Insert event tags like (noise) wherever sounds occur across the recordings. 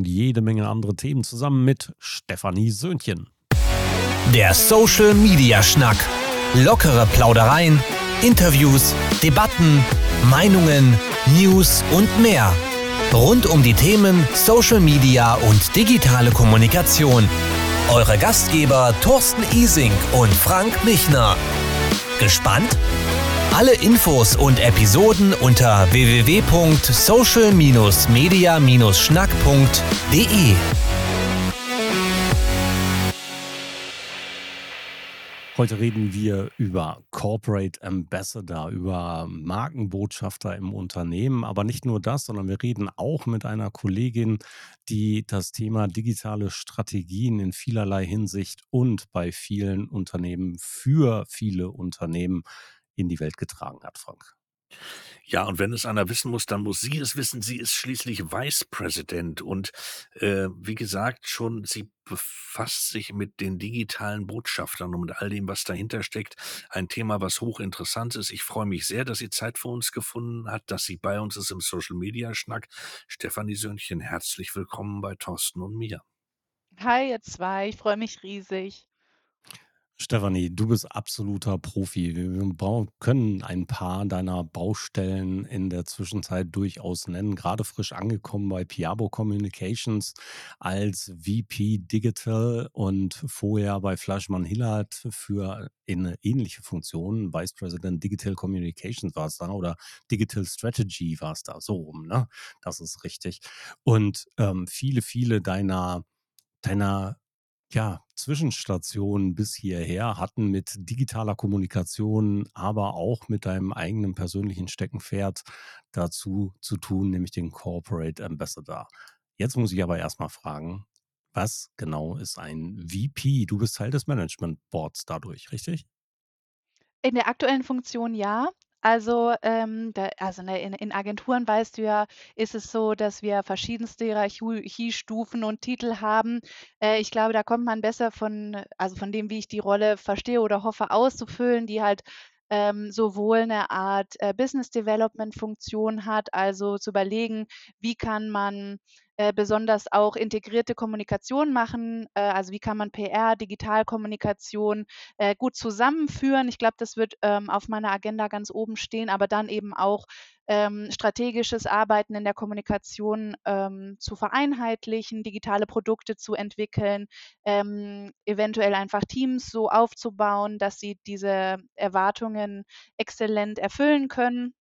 und jede Menge andere Themen zusammen mit Stefanie Söhnchen. Der Social Media Schnack. Lockere Plaudereien, Interviews, Debatten, Meinungen, News und mehr. Rund um die Themen Social Media und digitale Kommunikation. Eure Gastgeber Thorsten Ising und Frank Michner. Gespannt? Alle Infos und Episoden unter www.social-media-schnack.de. Heute reden wir über Corporate Ambassador, über Markenbotschafter im Unternehmen. Aber nicht nur das, sondern wir reden auch mit einer Kollegin, die das Thema digitale Strategien in vielerlei Hinsicht und bei vielen Unternehmen für viele Unternehmen in die Welt getragen hat, Frank. Ja, und wenn es einer wissen muss, dann muss sie es wissen. Sie ist schließlich Vice President und äh, wie gesagt, schon sie befasst sich mit den digitalen Botschaftern und mit all dem, was dahinter steckt. Ein Thema, was hochinteressant ist. Ich freue mich sehr, dass sie Zeit für uns gefunden hat, dass sie bei uns ist im Social Media Schnack. Stefanie Söhnchen, herzlich willkommen bei Thorsten und mir. Hi, ihr zwei. Ich freue mich riesig. Stefanie, du bist absoluter Profi. Wir können ein paar deiner Baustellen in der Zwischenzeit durchaus nennen. Gerade frisch angekommen bei Piabo Communications als VP Digital und vorher bei Fleischmann Hillard für eine ähnliche Funktion. Vice President Digital Communications war es da oder Digital Strategy war es da. So rum, ne? Das ist richtig. Und ähm, viele, viele deiner deiner ja, Zwischenstationen bis hierher hatten mit digitaler Kommunikation, aber auch mit deinem eigenen persönlichen Steckenpferd dazu zu tun, nämlich den Corporate Ambassador. Jetzt muss ich aber erstmal fragen, was genau ist ein VP? Du bist Teil des Management Boards dadurch, richtig? In der aktuellen Funktion ja. Also, ähm, da also, ne, in in Agenturen weißt du ja, ist es so, dass wir verschiedenste Hierarchiestufen und Titel haben. Äh, ich glaube, da kommt man besser von also, von dem, wie ich die Rolle verstehe oder hoffe auszufüllen, die halt, ähm, sowohl eine Art, äh, Business Development Funktion hat, also zu überlegen, wie kann man äh, besonders auch integrierte Kommunikation machen. Äh, also wie kann man PR, Digitalkommunikation äh, gut zusammenführen. Ich glaube, das wird ähm, auf meiner Agenda ganz oben stehen, aber dann eben auch ähm, strategisches Arbeiten in der Kommunikation ähm, zu vereinheitlichen, digitale Produkte zu entwickeln, ähm, eventuell einfach Teams so aufzubauen, dass sie diese Erwartungen exzellent erfüllen können.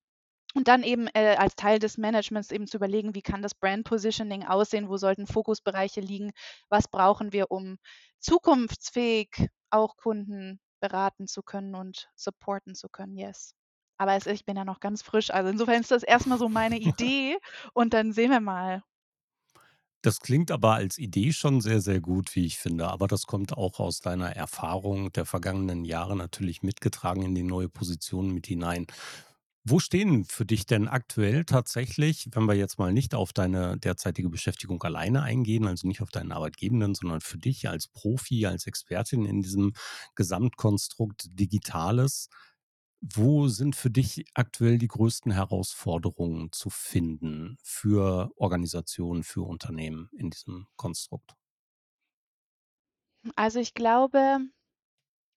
Und dann eben äh, als Teil des Managements eben zu überlegen, wie kann das Brand Positioning aussehen, wo sollten Fokusbereiche liegen, was brauchen wir, um zukunftsfähig auch Kunden beraten zu können und supporten zu können, yes. Aber es, ich bin ja noch ganz frisch, also insofern ist das erstmal so meine (laughs) Idee und dann sehen wir mal. Das klingt aber als Idee schon sehr, sehr gut, wie ich finde. Aber das kommt auch aus deiner Erfahrung der vergangenen Jahre natürlich mitgetragen in die neue Position mit hinein. Wo stehen für dich denn aktuell tatsächlich, wenn wir jetzt mal nicht auf deine derzeitige Beschäftigung alleine eingehen, also nicht auf deinen Arbeitgebenden, sondern für dich als Profi, als Expertin in diesem Gesamtkonstrukt Digitales, wo sind für dich aktuell die größten Herausforderungen zu finden für Organisationen, für Unternehmen in diesem Konstrukt? Also ich glaube,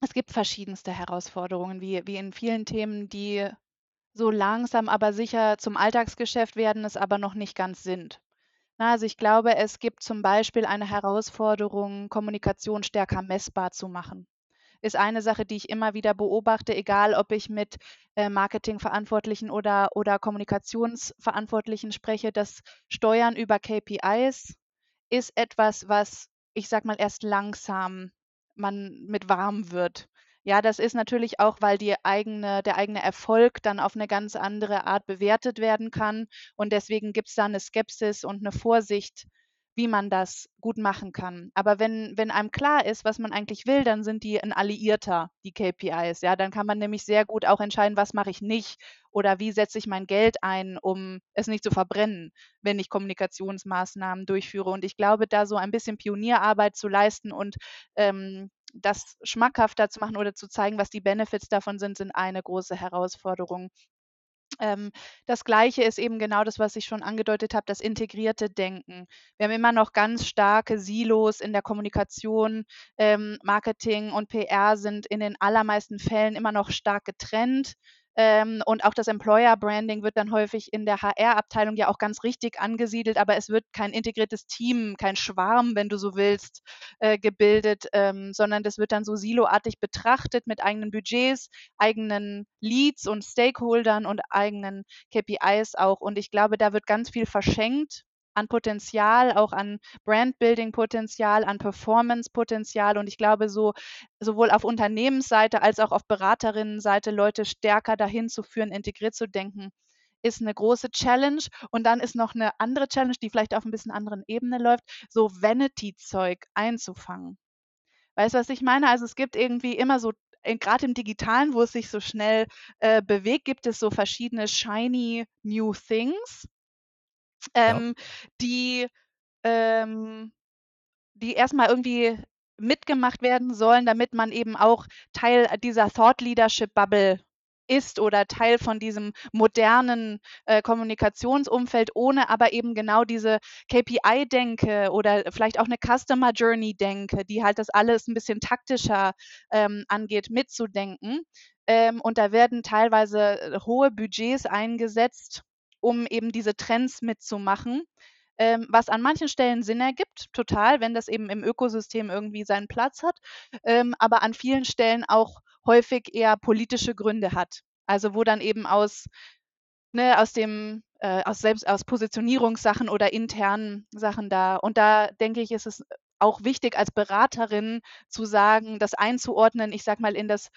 es gibt verschiedenste Herausforderungen, wie, wie in vielen Themen, die so langsam aber sicher zum Alltagsgeschäft werden, es aber noch nicht ganz sind. Na, also ich glaube, es gibt zum Beispiel eine Herausforderung, Kommunikation stärker messbar zu machen. Ist eine Sache, die ich immer wieder beobachte, egal ob ich mit äh, Marketingverantwortlichen oder, oder Kommunikationsverantwortlichen spreche. Das Steuern über KPIs ist etwas, was ich sag mal erst langsam man mit warm wird. Ja, das ist natürlich auch, weil die eigene der eigene Erfolg dann auf eine ganz andere Art bewertet werden kann und deswegen gibt es da eine Skepsis und eine Vorsicht, wie man das gut machen kann. Aber wenn wenn einem klar ist, was man eigentlich will, dann sind die ein Alliierter, die KPIs, ja? Dann kann man nämlich sehr gut auch entscheiden, was mache ich nicht oder wie setze ich mein Geld ein, um es nicht zu verbrennen, wenn ich Kommunikationsmaßnahmen durchführe. Und ich glaube, da so ein bisschen Pionierarbeit zu leisten und, ähm, das schmackhafter zu machen oder zu zeigen, was die Benefits davon sind, sind eine große Herausforderung. Ähm, das Gleiche ist eben genau das, was ich schon angedeutet habe, das integrierte Denken. Wir haben immer noch ganz starke Silos in der Kommunikation. Ähm, Marketing und PR sind in den allermeisten Fällen immer noch stark getrennt. Ähm, und auch das Employer Branding wird dann häufig in der HR-Abteilung ja auch ganz richtig angesiedelt, aber es wird kein integriertes Team, kein Schwarm, wenn du so willst, äh, gebildet, ähm, sondern das wird dann so siloartig betrachtet mit eigenen Budgets, eigenen Leads und Stakeholdern und eigenen KPIs auch. Und ich glaube, da wird ganz viel verschenkt an Potenzial, auch an Brandbuilding-Potenzial, an Performance-Potenzial. Und ich glaube, so sowohl auf Unternehmensseite als auch auf Beraterinnenseite Leute stärker dahin zu führen, integriert zu denken, ist eine große Challenge. Und dann ist noch eine andere Challenge, die vielleicht auf ein bisschen anderen Ebene läuft, so Vanity-Zeug einzufangen. Weißt du, was ich meine? Also es gibt irgendwie immer so gerade im Digitalen, wo es sich so schnell äh, bewegt, gibt es so verschiedene shiny new things ähm, die, ähm, die erstmal irgendwie mitgemacht werden sollen, damit man eben auch Teil dieser Thought Leadership Bubble ist oder Teil von diesem modernen äh, Kommunikationsumfeld, ohne aber eben genau diese KPI-Denke oder vielleicht auch eine Customer Journey-Denke, die halt das alles ein bisschen taktischer ähm, angeht, mitzudenken. Ähm, und da werden teilweise äh, hohe Budgets eingesetzt, um eben diese Trends mitzumachen. Ähm, was an manchen Stellen Sinn ergibt, total, wenn das eben im Ökosystem irgendwie seinen Platz hat, ähm, aber an vielen Stellen auch häufig eher politische Gründe hat. Also wo dann eben aus, ne, aus dem, äh, aus selbst aus Positionierungssachen oder internen Sachen da. Und da denke ich, ist es auch wichtig als Beraterin zu sagen, das einzuordnen, ich sag mal, in das,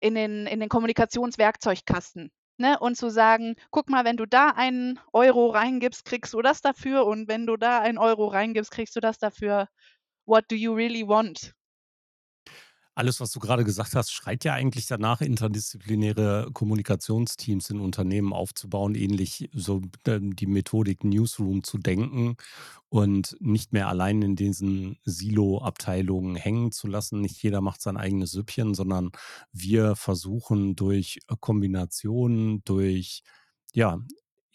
in den, in den Kommunikationswerkzeugkasten. Ne, und zu sagen, guck mal, wenn du da einen Euro reingibst, kriegst du das dafür und wenn du da einen Euro reingibst, kriegst du das dafür. What do you really want? Alles, was du gerade gesagt hast, schreit ja eigentlich danach, interdisziplinäre Kommunikationsteams in Unternehmen aufzubauen, ähnlich so ähm, die Methodik Newsroom zu denken und nicht mehr allein in diesen Silo-Abteilungen hängen zu lassen. Nicht jeder macht sein eigenes Süppchen, sondern wir versuchen durch Kombinationen, durch ja,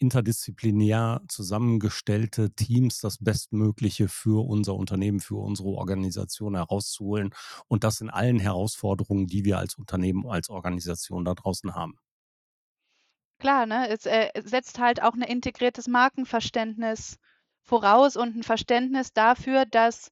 interdisziplinär zusammengestellte Teams das Bestmögliche für unser Unternehmen, für unsere Organisation herauszuholen und das in allen Herausforderungen, die wir als Unternehmen, als Organisation da draußen haben. Klar, ne? Es äh, setzt halt auch ein integriertes Markenverständnis voraus und ein Verständnis dafür, dass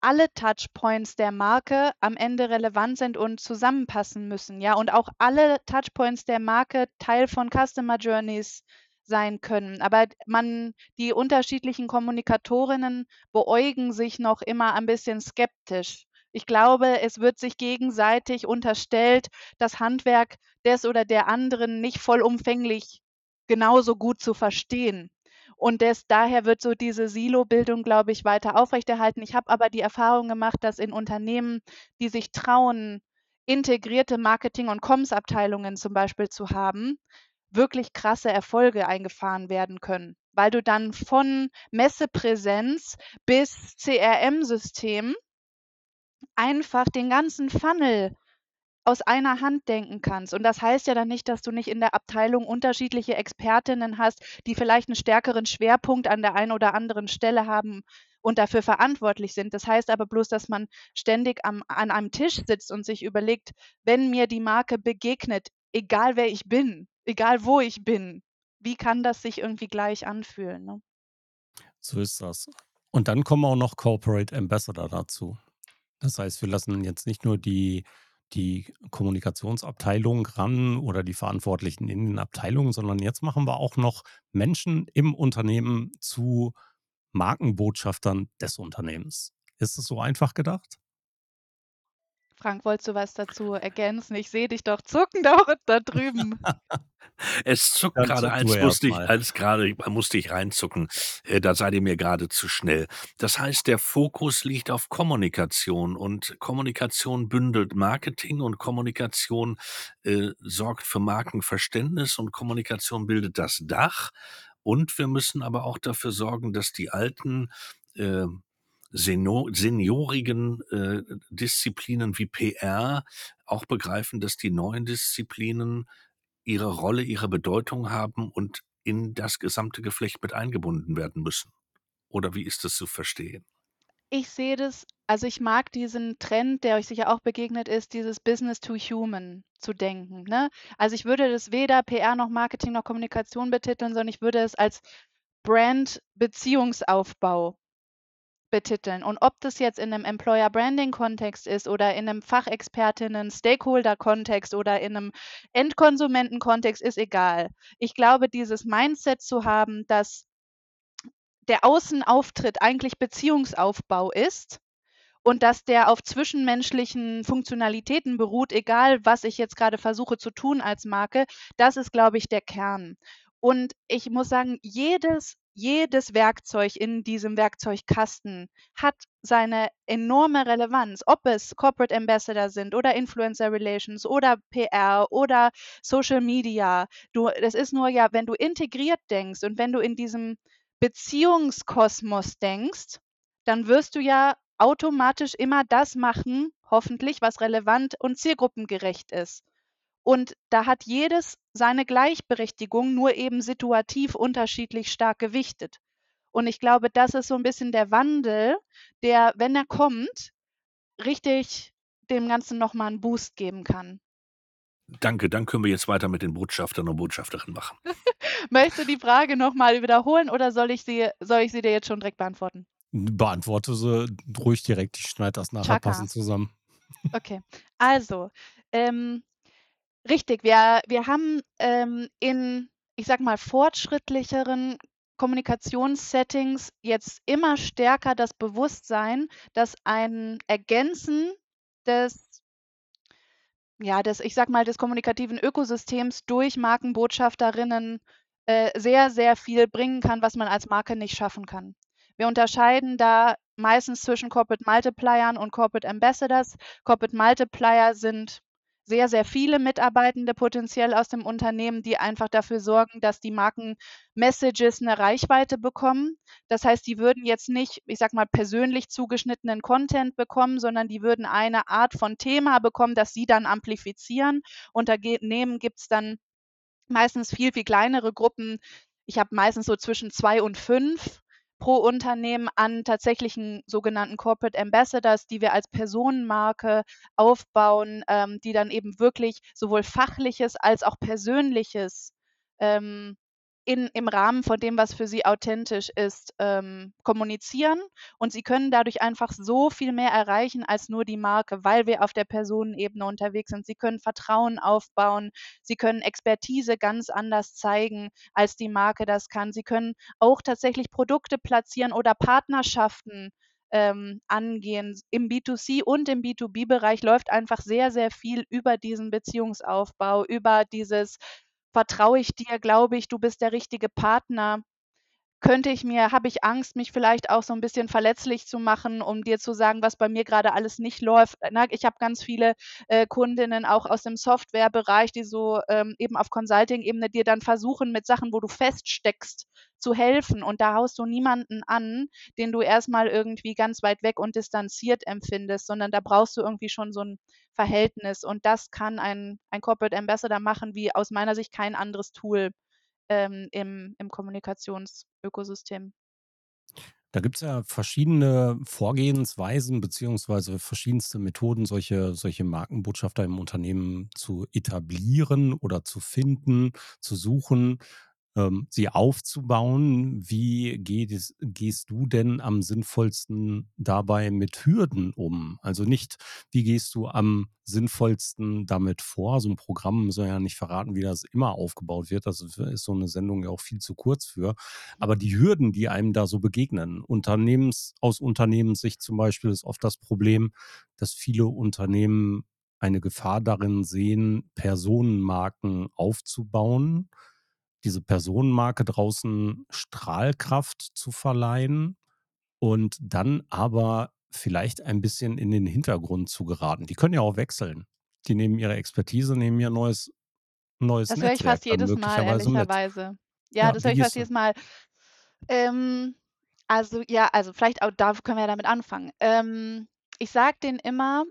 alle Touchpoints der Marke am Ende relevant sind und zusammenpassen müssen, ja, und auch alle Touchpoints der Marke Teil von Customer Journeys sein können. Aber man, die unterschiedlichen Kommunikatorinnen beäugen sich noch immer ein bisschen skeptisch. Ich glaube, es wird sich gegenseitig unterstellt, das Handwerk des oder der anderen nicht vollumfänglich genauso gut zu verstehen. Und des, daher wird so diese Silo-Bildung, glaube ich, weiter aufrechterhalten. Ich habe aber die Erfahrung gemacht, dass in Unternehmen, die sich trauen, integrierte Marketing- und Comms-Abteilungen zum Beispiel zu haben, wirklich krasse Erfolge eingefahren werden können, weil du dann von Messepräsenz bis CRM-System einfach den ganzen Funnel aus einer Hand denken kannst. Und das heißt ja dann nicht, dass du nicht in der Abteilung unterschiedliche Expertinnen hast, die vielleicht einen stärkeren Schwerpunkt an der einen oder anderen Stelle haben und dafür verantwortlich sind. Das heißt aber bloß, dass man ständig am, an einem Tisch sitzt und sich überlegt, wenn mir die Marke begegnet, egal wer ich bin, egal wo ich bin, wie kann das sich irgendwie gleich anfühlen? Ne? So ist das. Und dann kommen auch noch Corporate Ambassador dazu. Das heißt, wir lassen jetzt nicht nur die die Kommunikationsabteilung ran oder die Verantwortlichen in den Abteilungen, sondern jetzt machen wir auch noch Menschen im Unternehmen zu Markenbotschaftern des Unternehmens. Ist es so einfach gedacht? Frank, wolltest du was dazu ergänzen? Ich sehe dich doch zucken da, (laughs) da drüben. es zuckt Dann gerade, als musste, ich, als gerade musste ich reinzucken. Äh, da seid ihr mir gerade zu schnell. Das heißt, der Fokus liegt auf Kommunikation und Kommunikation bündelt Marketing und Kommunikation äh, sorgt für Markenverständnis und Kommunikation bildet das Dach. Und wir müssen aber auch dafür sorgen, dass die alten äh, seniorigen äh, Disziplinen wie PR auch begreifen, dass die neuen Disziplinen ihre Rolle, ihre Bedeutung haben und in das gesamte Geflecht mit eingebunden werden müssen. Oder wie ist das zu verstehen? Ich sehe das also, ich mag diesen Trend, der euch sicher auch begegnet ist, dieses Business to Human zu denken, ne? Also, ich würde das weder PR noch Marketing noch Kommunikation betiteln, sondern ich würde es als Brand-Beziehungsaufbau betiteln. Und ob das jetzt in einem Employer-Branding-Kontext ist oder in einem Fachexpertinnen-Stakeholder-Kontext oder in einem Endkonsumenten-Kontext, ist egal. Ich glaube, dieses Mindset zu haben, dass der Außenauftritt eigentlich Beziehungsaufbau ist und dass der auf zwischenmenschlichen Funktionalitäten beruht, egal was ich jetzt gerade versuche zu tun als Marke, das ist, glaube ich, der Kern. Und ich muss sagen, jedes jedes Werkzeug in diesem Werkzeugkasten hat seine enorme Relevanz, ob es Corporate Ambassador sind oder Influencer Relations oder PR oder Social Media. Du das ist nur ja, wenn du integriert denkst und wenn du in diesem Beziehungskosmos denkst, dann wirst du ja automatisch immer das machen, hoffentlich, was relevant und zielgruppengerecht ist. Und da hat jedes seine Gleichberechtigung, nur eben situativ unterschiedlich stark gewichtet. Und ich glaube, das ist so ein bisschen der Wandel, der, wenn er kommt, richtig dem Ganzen noch mal 'n Boost geben kann. Danke, dann können wir jetzt weiter mit den Botschaftern und Botschafterinnen machen. (laughs) Möchtest du die Frage noch mal wiederholen oder soll ich sie soll ich sie dir jetzt schon direkt beantworten? Beantworte sie ruhig direkt, ich schneide das nachher Chaka. passend zusammen. Okay. Also, ähm, richtig, wir wir haben, ähm, in, ich sage mal, fortschrittlicheren Kommunikationssettings jetzt immer stärker das Bewusstsein, dass ein Ergänzen des ja, des, ich sage mal, des kommunikativen Ökosystems durch Markenbotschafterinnen, äh, sehr, sehr viel bringen kann, was man als Marke nicht schaffen kann. Wir unterscheiden da meistens zwischen Corporate Multipliern und Corporate Ambassadors. Corporate Multiplier sind sehr, sehr viele Mitarbeitende potenziell aus dem Unternehmen, die einfach dafür sorgen, dass die Marken-Messages 'ne Reichweite bekommen. Das heißt, die würden jetzt nicht, ich sage mal, persönlich zugeschnittenen Content bekommen, sondern die würden eine Art von Thema bekommen, das sie dann amplifizieren. Unternehmen gibt's dann meistens viel, viel kleinere Gruppen. Ich habe meistens so zwischen 2 und 5 pro Unternehmen an tatsächlichen sogenannten Corporate Ambassadors, die wir als Personenmarke aufbauen, ähm, die dann eben wirklich sowohl Fachliches als auch Persönliches, ähm, in im Rahmen von dem, was für sie authentisch ist, ähm, kommunizieren. Und sie können dadurch einfach so viel mehr erreichen als nur die Marke, weil wir auf der Personenebene unterwegs sind. Sie können Vertrauen aufbauen, sie können Expertise ganz anders zeigen, als die Marke das kann. Sie können auch tatsächlich Produkte platzieren oder Partnerschaften, ähm, angehen. Im B2C und im B2B-Bereich läuft einfach sehr, sehr viel über diesen Beziehungsaufbau, über dieses vertraue ich dir, glaube ich, du bist der richtige Partner? Könnte ich mir habe ich Angst, mich vielleicht auch so 'n bisschen verletzlich zu machen, um dir zu sagen, was bei mir grade alles nicht läuft, ne? Ich habe ganz viele, äh, Kundinnen auch aus dem Softwarebereich, die so, ähm, eben auf Consulting-Ebene dir dann versuchen, mit Sachen, wo du feststeckst, zu helfen. Und da haust du niemanden an, den du erst mal irgendwie ganz weit weg und distanziert empfindest, sondern da brauchst du irgendwie schon so 'n Verhältnis. Und das kann ein ein Corporate Ambassador machen wie aus meiner Sicht kein anderes Tool, ähm, im im Kommunikationsökosystem. Da gibt's ja verschiedene Vorgehensweisen beziehungsweise verschiedenste Methoden, solche solche Markenbotschafter im Unternehmen zu etablieren oder zu finden, zu suchen, ähm, sie aufzubauen. Wie geht gehst du denn am sinnvollsten dabei mit Hürden um? Also nicht, wie gehst du am sinnvollsten damit vor? So 'n Programm soll ja nicht verraten, wie das immer aufgebaut wird. Das ist so 'ne Sendung ja auch viel zu kurz für. Aber die Hürden, die einem da so begegnen, Unternehmens aus Unternehmenssicht zum Beispiel ist oft das Problem, dass viele Unternehmen eine Gefahr darin sehen, Personenmarken aufzubauen, diese Personenmarke draußen Strahlkraft zu verleihen und dann aber vielleicht ein bisschen in den Hintergrund zu geraten. Die können ja auch wechseln. Die nehmen ihre Expertise, nehmen ihr neues neues Das höre ich fast jedes Mal, ehrlicherweise. Ja, Ja, das höre ich fast jedes Mal. Ähm, also, ja also, vielleicht auch da können wir ja damit anfangen. Ähm, ich sage denen immer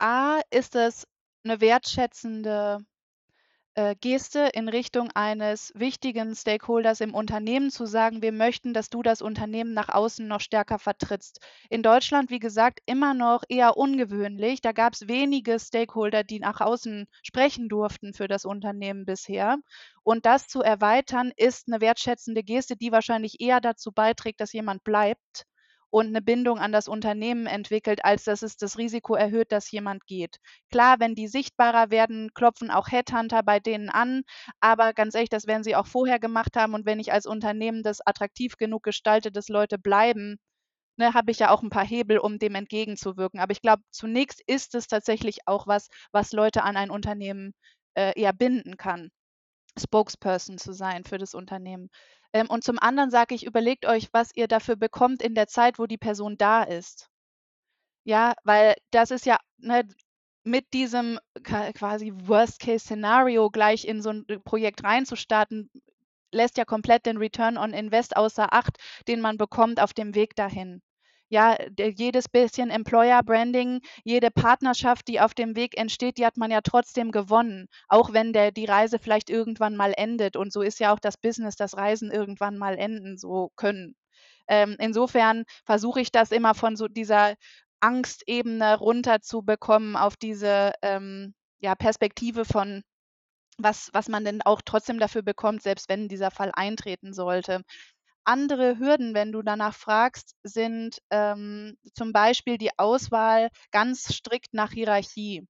A, ist es 'ne wertschätzende äh, Geste in Richtung eines wichtigen Stakeholders im Unternehmen zu sagen, wir möchten, dass du das Unternehmen nach außen noch stärker vertrittst. In Deutschland, wie gesagt, immer noch eher ungewöhnlich. Da gab es wenige Stakeholder, die nach außen sprechen durften für das Unternehmen bisher. Und das zu erweitern, ist eine wertschätzende Geste, die wahrscheinlich eher dazu beiträgt, dass jemand bleibt und eine Bindung an das Unternehmen entwickelt, als dass es das Risiko erhöht, dass jemand geht. Klar, wenn die sichtbarer werden, klopfen auch Headhunter bei denen an, aber ganz ehrlich, das werden sie auch vorher gemacht haben und wenn ich als Unternehmen das attraktiv genug gestalte, dass Leute bleiben, ne, habe ich ja auch ein paar Hebel, um dem entgegenzuwirken. Aber ich glaube, zunächst ist es tatsächlich auch was, was Leute an ein Unternehmen äh, eher binden kann. Spokesperson zu sein für das Unternehmen. Ähm, und zum anderen sage ich, überlegt euch, was ihr dafür bekommt in der Zeit, wo die Person da ist. Ja, weil das ist ja ne, mit diesem quasi Worst-Case-Szenario gleich in so ein äh, Projekt reinzustarten, lässt ja komplett den Return on Invest außer Acht, den man bekommt auf dem Weg dahin ja, jedes bisschen Employer Branding, jede Partnerschaft, die auf dem Weg entsteht, die hat man ja trotzdem gewonnen, auch wenn der, die Reise vielleicht irgendwann mal endet. Und so ist ja auch das Business, das Reisen irgendwann mal enden so können. Ähm, insofern versuche ich das immer von so dieser Angstebene runterzubekommen auf diese ähm, ja, Perspektive von was, was man denn auch trotzdem dafür bekommt, selbst wenn dieser Fall eintreten sollte. Andere Hürden, wenn du danach fragst, sind ähm, zum Beispiel die Auswahl ganz strikt nach Hierarchie.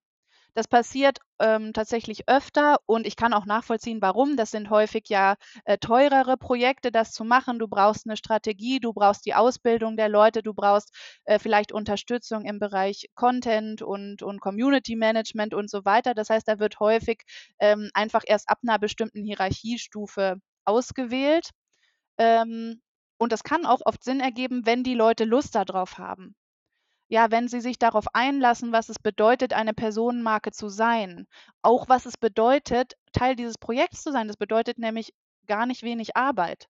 Das passiert ähm, tatsächlich öfter und ich kann auch nachvollziehen, warum. Das sind häufig ja äh, teurere Projekte, das zu machen. Du brauchst eine Strategie, du brauchst die Ausbildung der Leute, du brauchst äh, vielleicht Unterstützung im Bereich Content und, und Community Management und so weiter. Das heißt, da wird häufig ähm, einfach erst ab einer bestimmten Hierarchiestufe ausgewählt. Ähm, und das kann auch oft Sinn ergeben, wenn die Leute Lust darauf haben. Ja, wenn sie sich darauf einlassen, was es bedeutet, eine Personenmarke zu sein. Auch was es bedeutet, Teil dieses Projekts zu sein. Das bedeutet nämlich gar nicht wenig Arbeit.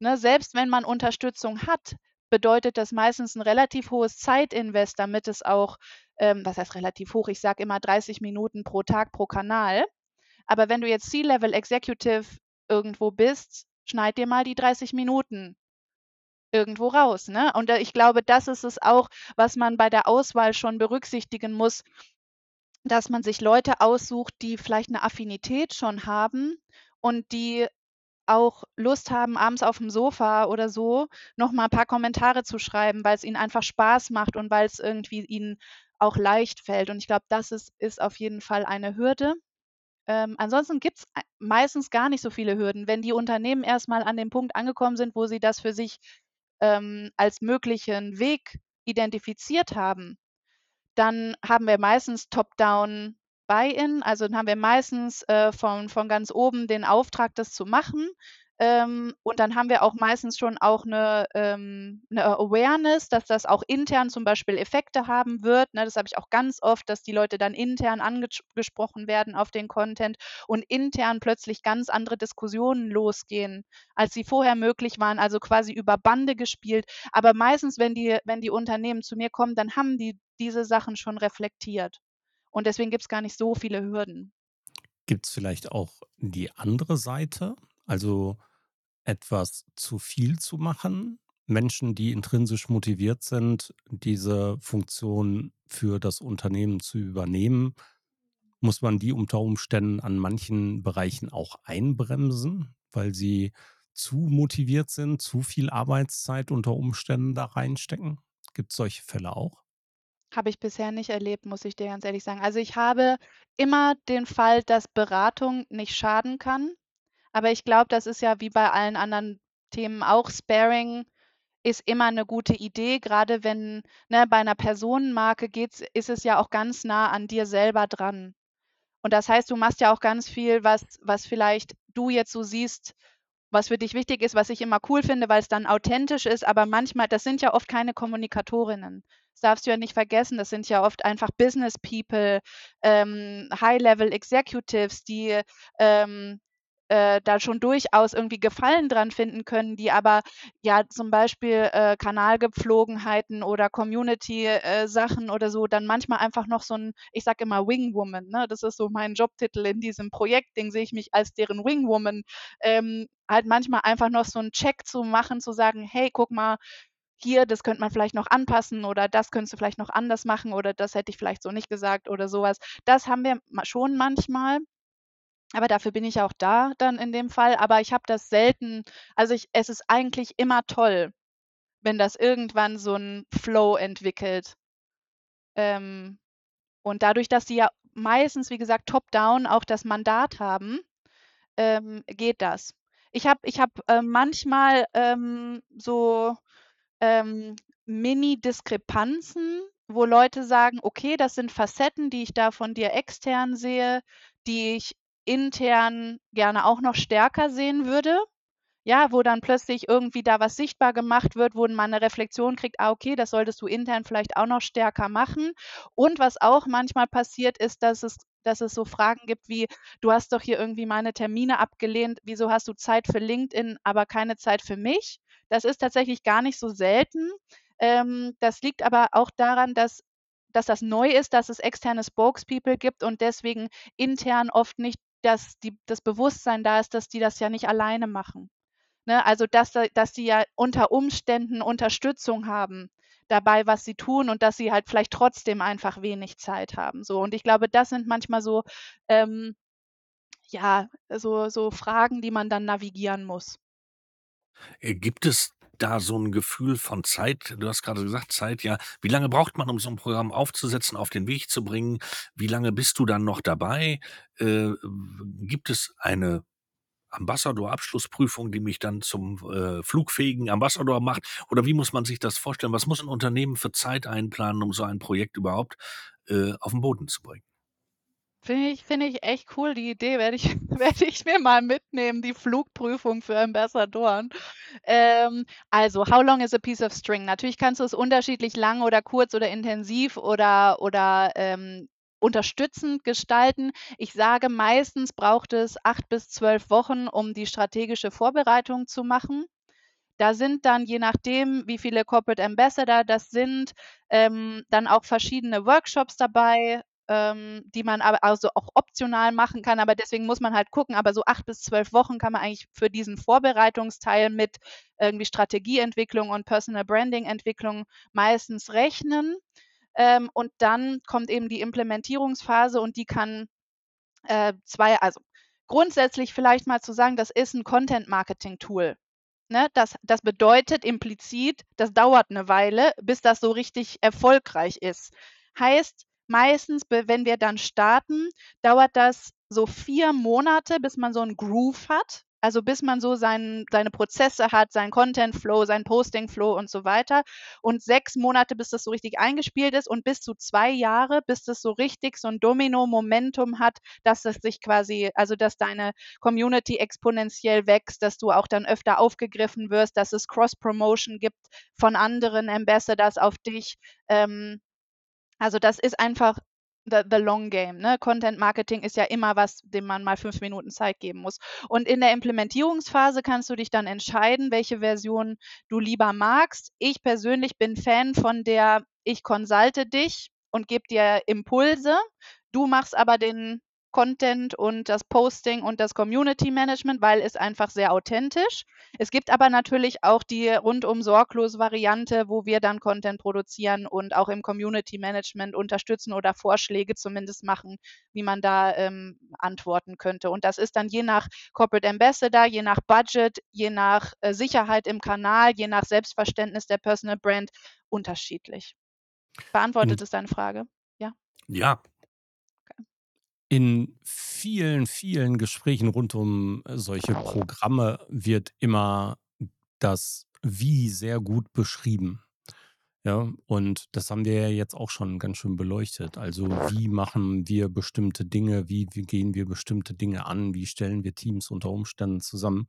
Ne, selbst wenn man Unterstützung hat, bedeutet das meistens ein relativ hohes Zeitinvest, damit es auch, ähm, was heißt relativ hoch, ich sage immer 30 Minuten pro Tag pro Kanal. Aber wenn du jetzt C-Level Executive irgendwo bist, schneid dir mal die 30 Minuten irgendwo raus. Ne? Und ich glaube, das ist es auch, was man bei der Auswahl schon berücksichtigen muss, dass man sich Leute aussucht, die vielleicht eine Affinität schon haben und die auch Lust haben, abends auf dem Sofa oder so noch mal ein paar Kommentare zu schreiben, weil es ihnen einfach Spaß macht und weil es irgendwie ihnen auch leicht fällt. Und ich glaube, das ist, ist auf jeden Fall eine Hürde. Ähm, ansonsten gibt es meistens gar nicht so viele Hürden. Wenn die Unternehmen erstmal an dem Punkt angekommen sind, wo sie das für sich ähm, als möglichen Weg identifiziert haben, dann haben wir meistens Top-Down Buy-in, also dann haben wir meistens äh, von, von ganz oben den Auftrag, das zu machen. Ähm, und dann haben wir auch meistens schon auch eine, ähm, eine Awareness, dass das auch intern zum Beispiel Effekte haben wird. Ne? Das habe ich auch ganz oft, dass die Leute dann intern angesprochen werden auf den Content und intern plötzlich ganz andere Diskussionen losgehen, als sie vorher möglich waren, also quasi über Bande gespielt. Aber meistens, wenn die, wenn die Unternehmen zu mir kommen, dann haben die diese Sachen schon reflektiert. Und deswegen gibt es gar nicht so viele Hürden. Gibt es vielleicht auch die andere Seite? Also etwas zu viel zu machen. Menschen, die intrinsisch motiviert sind, diese Funktion für das Unternehmen zu übernehmen, muss man die unter Umständen an manchen Bereichen auch einbremsen, weil sie zu motiviert sind, zu viel Arbeitszeit unter Umständen da reinstecken? Gibt es solche Fälle auch? Habe ich bisher nicht erlebt, muss ich dir ganz ehrlich sagen. Also ich habe immer den Fall, dass Beratung nicht schaden kann. Aber ich glaube, das ist ja wie bei allen anderen Themen auch Sparing ist immer eine gute Idee, gerade wenn ne, bei einer Personenmarke geht's, ist es ja auch ganz nah an dir selber dran. Und das heißt, du machst ja auch ganz viel, was, was vielleicht du jetzt so siehst, was für dich wichtig ist, was ich immer cool finde, weil es dann authentisch ist, aber manchmal, das sind ja oft keine Kommunikatorinnen. Das darfst du ja nicht vergessen, das sind ja oft einfach Business People, ähm, High-Level Executives, die ähm, äh, da schon durchaus irgendwie Gefallen dran finden können, die aber ja zum Beispiel äh, Kanalgepflogenheiten oder Community-Sachen äh, oder so dann manchmal einfach noch so ein, ich sage immer Wingwoman, ne? das ist so mein Jobtitel in diesem Projekt, den sehe ich mich als deren Wingwoman, ähm, halt manchmal einfach noch so einen Check zu machen, zu sagen, hey, guck mal, hier, das könnte man vielleicht noch anpassen oder das könntest du vielleicht noch anders machen oder das hätte ich vielleicht so nicht gesagt oder sowas. Das haben wir schon manchmal. Aber dafür bin ich auch da dann in dem Fall. Aber ich habe das selten, also ich, es ist eigentlich immer toll, wenn das irgendwann so ein Flow entwickelt. Ähm, und dadurch, dass sie ja meistens, wie gesagt, top-down auch das Mandat haben, ähm, geht das. Ich habe ich hab, äh, manchmal ähm, so ähm, Mini-Diskrepanzen, wo Leute sagen, okay, das sind Facetten, die ich da von dir extern sehe, die ich intern gerne auch noch stärker sehen würde. Ja, wo dann plötzlich irgendwie da was sichtbar gemacht wird, wo man eine Reflexion kriegt, ah, okay, das solltest du intern vielleicht auch noch stärker machen. Und was auch manchmal passiert ist, dass es, dass es so Fragen gibt wie, du hast doch hier irgendwie meine Termine abgelehnt, wieso hast du Zeit für LinkedIn, aber keine Zeit für mich? Das ist tatsächlich gar nicht so selten. Ähm, das liegt aber auch daran, dass dass das neu ist, dass es externe Spokespeople gibt und deswegen intern oft nicht dass die, das Bewusstsein da ist, dass die das ja nicht alleine machen. Ne? Also, dass, dass die ja unter Umständen Unterstützung haben dabei, was sie tun und dass sie halt vielleicht trotzdem einfach wenig Zeit haben. So. Und ich glaube, das sind manchmal so, ähm, ja, so, so Fragen, die man dann navigieren muss. Äh, gibt es da so ein Gefühl von Zeit? Du hast gerade gesagt, Zeit, ja. Wie lange braucht man, um so ein Programm aufzusetzen, auf den Weg zu bringen? Wie lange bist du dann noch dabei? Äh, gibt es eine Ambassador-Abschlussprüfung, die mich dann zum äh, flugfähigen Ambassador macht? Oder wie muss man sich das vorstellen? Was muss ein Unternehmen für Zeit einplanen, um so ein Projekt überhaupt äh, auf den Boden zu bringen? Finde ich, finde ich echt cool, die Idee werde ich, (laughs) werde ich mir mal mitnehmen, die Flugprüfung für Ambassadoren. Ähm, also, how long is a piece of string? Natürlich kannst du es unterschiedlich lang oder kurz oder intensiv oder, oder ähm, unterstützend gestalten. Ich sage, meistens braucht es acht bis zwölf Wochen, um die strategische Vorbereitung zu machen. Da sind dann, je nachdem, wie viele Corporate Ambassador das sind, ähm, dann auch verschiedene Workshops dabei, ähm, die man aber also auch optional machen kann. Aber deswegen muss man halt gucken, aber so acht bis zwölf Wochen kann man eigentlich für diesen Vorbereitungsteil mit irgendwie Strategieentwicklung und Personal Branding Entwicklung meistens rechnen. Ähm, und dann kommt eben die Implementierungsphase und die kann äh, zwei, also grundsätzlich vielleicht mal zu sagen, das ist ein Content Marketing Tool. Ne, das, das bedeutet implizit, das dauert eine Weile, bis das so richtig erfolgreich ist. Heißt, meistens, wenn wir dann starten, dauert das so vier Monate, bis man so einen Groove hat. Also bis man so sein, seine Prozesse hat, seinen Content Flow, seinen Posting Flow und so weiter. Und sechs Monate, bis das so richtig eingespielt ist und bis zu zwei Jahre, bis das so richtig so ein Domino-Momentum hat, dass es sich quasi, also dass deine Community exponentiell wächst, dass du auch dann öfter aufgegriffen wirst, dass es Cross-Promotion gibt von anderen Ambassadors auf dich. Ähm, also das ist einfach the, the long game. Ne? Content Marketing ist ja immer was, dem man mal fünf Minuten Zeit geben muss. Und in der Implementierungsphase kannst du dich dann entscheiden, welche Version du lieber magst. Ich persönlich bin Fan von der ich konsulte dich und gebe dir Impulse. Du machst aber den Content und das Posting und das Community Management, weil es einfach sehr authentisch. Es gibt aber natürlich auch die rundum sorglos Variante, wo wir dann Content produzieren und auch im Community Management unterstützen oder Vorschläge zumindest machen, wie man da ähm, antworten könnte. Und das ist dann je nach Corporate Ambassador, je nach Budget, je nach äh, Sicherheit im Kanal, je nach Selbstverständnis der Personal Brand unterschiedlich. Beantwortet es deine Frage? Ja. Ja, in vielen, vielen Gesprächen rund um äh, solche Programme wird immer das Wie sehr gut beschrieben. Ja, und das haben wir ja jetzt auch schon ganz schön beleuchtet. Also, wie machen wir bestimmte Dinge? Wie, wie gehen wir bestimmte Dinge an? Wie stellen wir Teams unter Umständen zusammen?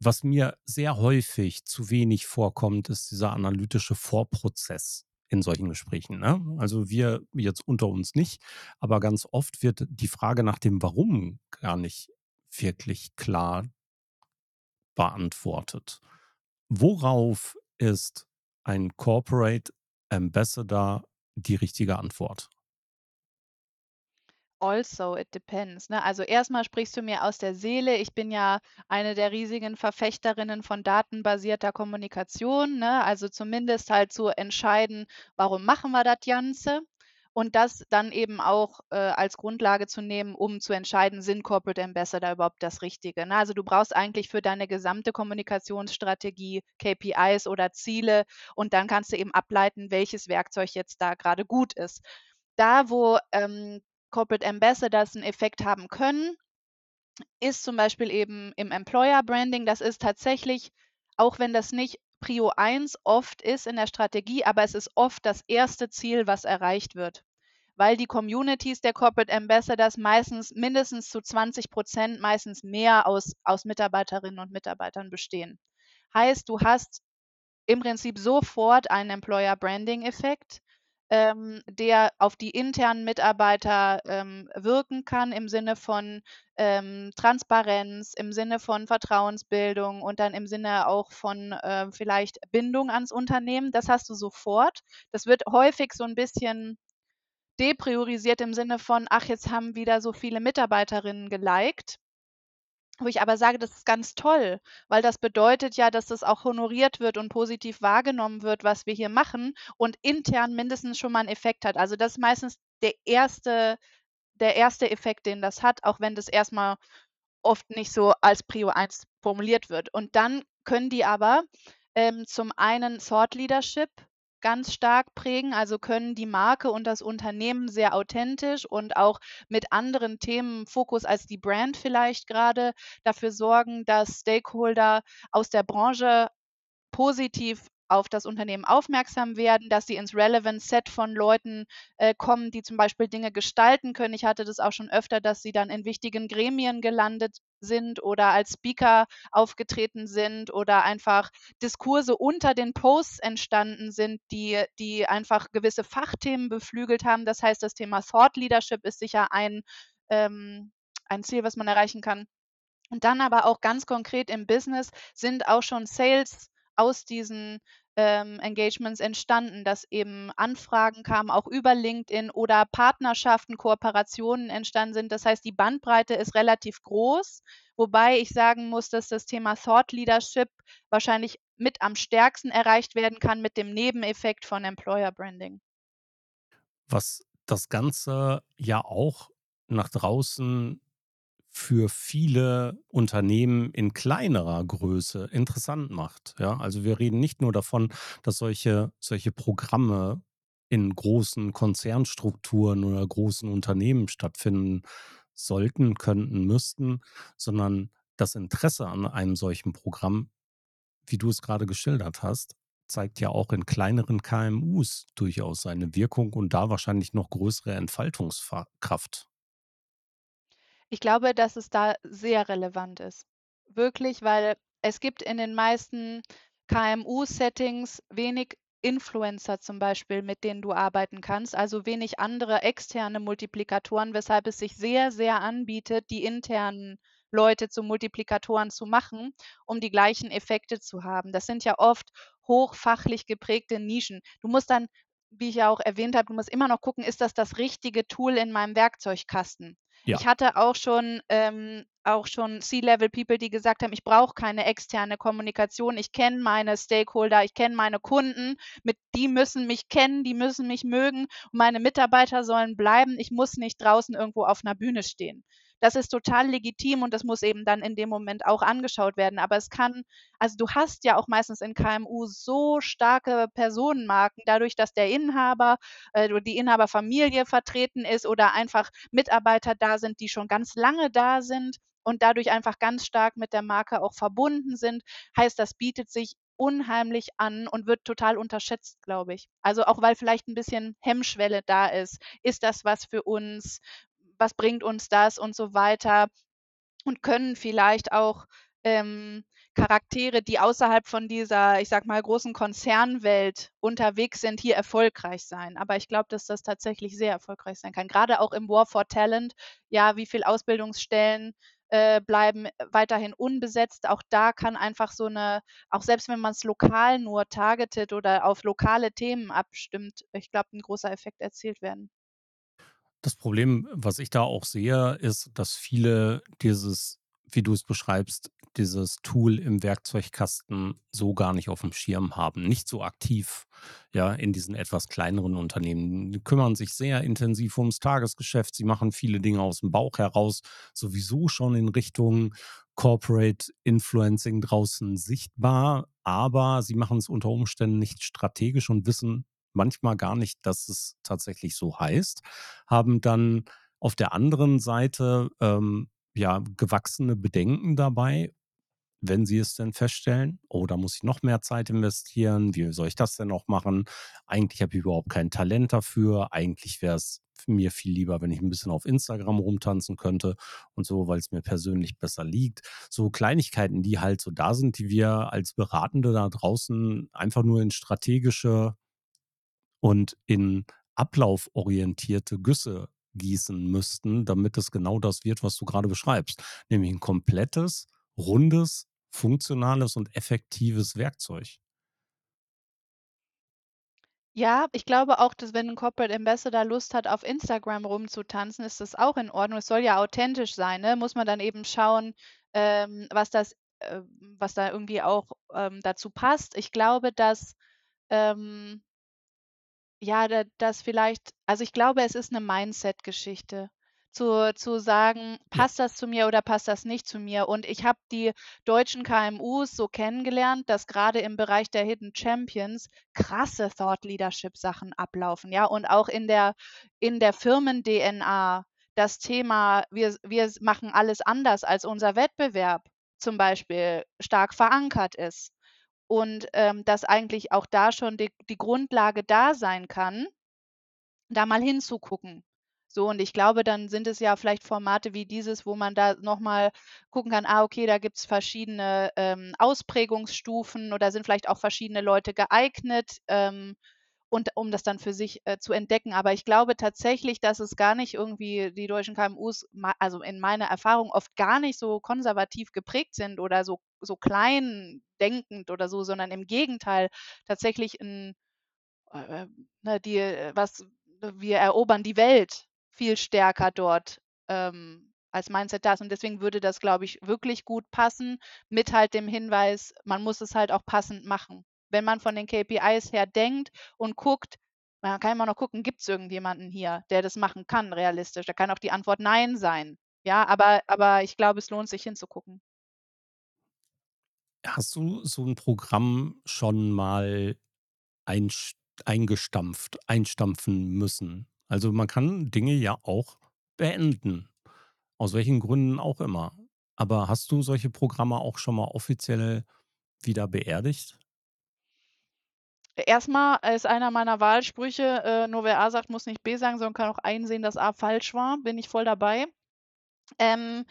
Was mir sehr häufig zu wenig vorkommt, ist dieser analytische Vorprozess in solchen Gesprächen. Ne? Also wir jetzt unter uns nicht, aber ganz oft wird die Frage nach dem Warum gar nicht wirklich klar beantwortet. Worauf ist ein Corporate Ambassador die richtige Antwort? Also, it depends, ne? Also, erstmal sprichst du mir aus der Seele. Ich bin ja eine der riesigen Verfechterinnen von datenbasierter Kommunikation, ne? Also, zumindest halt zu entscheiden, warum machen wir das Ganze? Und das dann eben auch, äh, als Grundlage zu nehmen, um zu entscheiden, sind Corporate Ambassador überhaupt das Richtige, ne? Also, du brauchst eigentlich für deine gesamte Kommunikationsstrategie KPIs oder Ziele und dann kannst du eben ableiten, welches Werkzeug jetzt da gerade gut ist. Da, wo, ähm, Corporate Ambassadors einen Effekt haben können, ist zum Beispiel eben im Employer Branding. Das ist tatsächlich, auch wenn das nicht Prio 1 oft ist in der Strategie, aber es ist oft das erste Ziel, was erreicht wird. Weil die Communities der Corporate Ambassadors meistens mindestens zu 20 Prozent, meistens mehr aus, aus Mitarbeiterinnen und Mitarbeitern bestehen. Heißt, du hast im Prinzip sofort einen Employer Branding Effekt ähm, der auf die internen Mitarbeiter ähm, wirken kann im Sinne von ähm, Transparenz, im Sinne von Vertrauensbildung und dann im Sinne auch von äh, vielleicht Bindung ans Unternehmen. Das hast du sofort. Das wird häufig so ein bisschen depriorisiert im Sinne von, ach, jetzt haben wieder so viele Mitarbeiterinnen geliked. Wo ich aber sage, das ist ganz toll, weil das bedeutet ja, dass das auch honoriert wird und positiv wahrgenommen wird, was wir hier machen und intern mindestens schon mal einen Effekt hat. Also das ist meistens der erste, der erste Effekt, den das hat, auch wenn das erstmal oft nicht so als Prio 1 formuliert wird. Und dann können die aber ähm, zum einen Thought Leadership ganz stark prägen, also können die Marke und das Unternehmen sehr authentisch und auch mit anderen Themen Fokus als die Brand vielleicht gerade dafür sorgen, dass Stakeholder aus der Branche positiv auf das Unternehmen aufmerksam werden, dass sie ins Relevant Set von Leuten äh, kommen, die zum Beispiel Dinge gestalten können. Ich hatte das auch schon öfter, dass sie dann in wichtigen Gremien gelandet sind oder als Speaker aufgetreten sind oder einfach Diskurse unter den Posts entstanden sind, die, die einfach gewisse Fachthemen beflügelt haben. Das heißt, das Thema Thought Leadership ist sicher ein, ähm, ein Ziel, was man erreichen kann. Und dann aber auch ganz konkret im Business sind auch schon Sales aus diesen ähm, Engagements entstanden, dass eben Anfragen kamen, auch über LinkedIn oder Partnerschaften, Kooperationen entstanden sind. Das heißt, die Bandbreite ist relativ groß, wobei ich sagen muss, dass das Thema Thought Leadership wahrscheinlich mit am stärksten erreicht werden kann mit dem Nebeneffekt von Employer Branding. Was das Ganze ja auch nach draußen für viele Unternehmen in kleinerer Größe interessant macht. Ja, also wir reden nicht nur davon, dass solche, solche Programme in großen Konzernstrukturen oder großen Unternehmen stattfinden sollten, könnten, müssten, sondern das Interesse an einem solchen Programm, wie du es gerade geschildert hast, zeigt ja auch in kleineren KMUs durchaus seine Wirkung und da wahrscheinlich noch größere Entfaltungskraft. Ich glaube, dass es da sehr relevant ist. Wirklich, weil es gibt in den meisten KMU-Settings wenig Influencer zum Beispiel, mit denen du arbeiten kannst, also wenig andere externe Multiplikatoren, weshalb es sich sehr, sehr anbietet, die internen Leute zu Multiplikatoren zu machen, um die gleichen Effekte zu haben. Das sind ja oft hochfachlich geprägte Nischen. Du musst dann, wie ich ja auch erwähnt habe, du musst immer noch gucken, ist das das richtige Tool in meinem Werkzeugkasten? Ja. Ich hatte auch schon ähm, auch schon C-Level-People, die gesagt haben, ich brauche keine externe Kommunikation. Ich kenne meine Stakeholder, ich kenne meine Kunden, mit die müssen mich kennen, die müssen mich mögen und meine Mitarbeiter sollen bleiben. Ich muss nicht draußen irgendwo auf einer Bühne stehen. Das ist total legitim und das muss eben dann in dem Moment auch angeschaut werden. Aber es kann, also du hast ja auch meistens in KMU so starke Personenmarken, dadurch, dass der Inhaber äh, die Inhaberfamilie vertreten ist oder einfach Mitarbeiter da sind, die schon ganz lange da sind und dadurch einfach ganz stark mit der Marke auch verbunden sind, heißt, das bietet sich unheimlich an und wird total unterschätzt, glaube ich. Also auch weil vielleicht ein bisschen Hemmschwelle da ist. Ist das was für uns? Was bringt uns das und so weiter und können vielleicht auch ähm, Charaktere, die außerhalb von dieser, ich sag mal, großen Konzernwelt unterwegs sind, hier erfolgreich sein. Aber ich glaube, dass das tatsächlich sehr erfolgreich sein kann. Gerade auch im War for Talent. Ja, wie viele Ausbildungsstellen äh, bleiben weiterhin unbesetzt. Auch da kann einfach so eine, auch selbst wenn man es lokal nur targetet oder auf lokale Themen abstimmt, ich glaube, ein großer Effekt erzielt werden. Das Problem, was ich da auch sehe, ist, dass viele dieses, wie du es beschreibst, dieses Tool im Werkzeugkasten so gar nicht auf dem Schirm haben, nicht so aktiv, ja, in diesen etwas kleineren Unternehmen. Die kümmern sich sehr intensiv ums Tagesgeschäft. Sie machen viele Dinge aus dem Bauch heraus, sowieso schon in Richtung Corporate Influencing draußen sichtbar, aber sie machen es unter Umständen nicht strategisch und wissen manchmal gar nicht, dass es tatsächlich so heißt, haben dann auf der anderen Seite ähm, ja gewachsene Bedenken dabei, wenn sie es denn feststellen, oh, da muss ich noch mehr Zeit investieren, wie soll ich das denn noch machen? Eigentlich habe ich überhaupt kein Talent dafür, eigentlich wäre es mir viel lieber, wenn ich ein bisschen auf Instagram rumtanzen könnte und so, weil es mir persönlich besser liegt. So Kleinigkeiten, die halt so da sind, die wir als Beratende da draußen einfach nur in strategische und in ablauforientierte Güsse gießen müssten, damit es genau das wird, was du gerade beschreibst. Nämlich ein komplettes, rundes, funktionales und effektives Werkzeug. Ja, ich glaube auch, dass wenn ein Corporate Ambassador Lust hat, auf Instagram rumzutanzen, ist das auch in Ordnung. Es soll ja authentisch sein, ne? Muss man dann eben schauen, ähm, was das, äh, was da irgendwie auch ähm, dazu passt. Ich glaube, dass ähm, ja, da das vielleicht also, ich glaube, es ist 'ne Mindset-Geschichte, zu zu sagen: Ja. „Passt das zu mir oder passt das nicht zu mir?“ Und ich habe die deutschen KMUs so kennengelernt, dass grade im Bereich der Hidden Champions krasse Thought Leadership Sachen ablaufen, ja? Und auch in der in der Firmen-DNA das Thema, wir s wir s machen alles anders als unser Wettbewerb zum Beispiel stark verankert ist. Und, ähm, dass eigentlich auch da schon die die Grundlage da sein kann, da mal hinzugucken. So, und ich glaube, dann sind es ja vielleicht Formate wie dieses, wo man da noch mal gucken kann: „Ah, okay, da gibt's verschiedene, ähm, Ausprägungsstufen oder sind vielleicht auch verschiedene Leute geeignet“, ähm, und um das dann für sich, äh, zu entdecken. Aber ich glaube tatsächlich, dass es gar nicht irgendwie die deutschen KMUs also in meiner Erfahrung oft gar nicht so konservativ geprägt sind oder so so klein denkend oder so, sondern im Gegenteil tatsächlich 'n äh, äh, ne, die äh, was wir erobern die Welt viel stärker dort, ähm, als Mindset da ist. Und deswegen würde das, glaube ich, wirklich gut passen mit halt dem Hinweis, man muss es halt auch passend machen. Wenn man von den KPIs her denkt und guckt man kann immer noch gucken, gibt's irgendjemanden hier, der das machen kann realistisch? Da kann auch die Antwort „Nein“ sein. Ja, aber aber ich glaube, es lohnt sich hinzugucken. Hast du so ein Programm schon mal einst eingestampft einstampfen müssen? Also, man kann Dinge ja auch beenden, aus welchen Gründen auch immer. Aber hast du solche Programme auch schon mal offiziell wieder beerdigt? Erst mal ist einer meiner Wahlsprüche, äh: „Nur wer A sagt, muss nicht B sagen, sondern kann auch einsehen, dass A falsch war.“ Bin ich voll dabei. Ähm,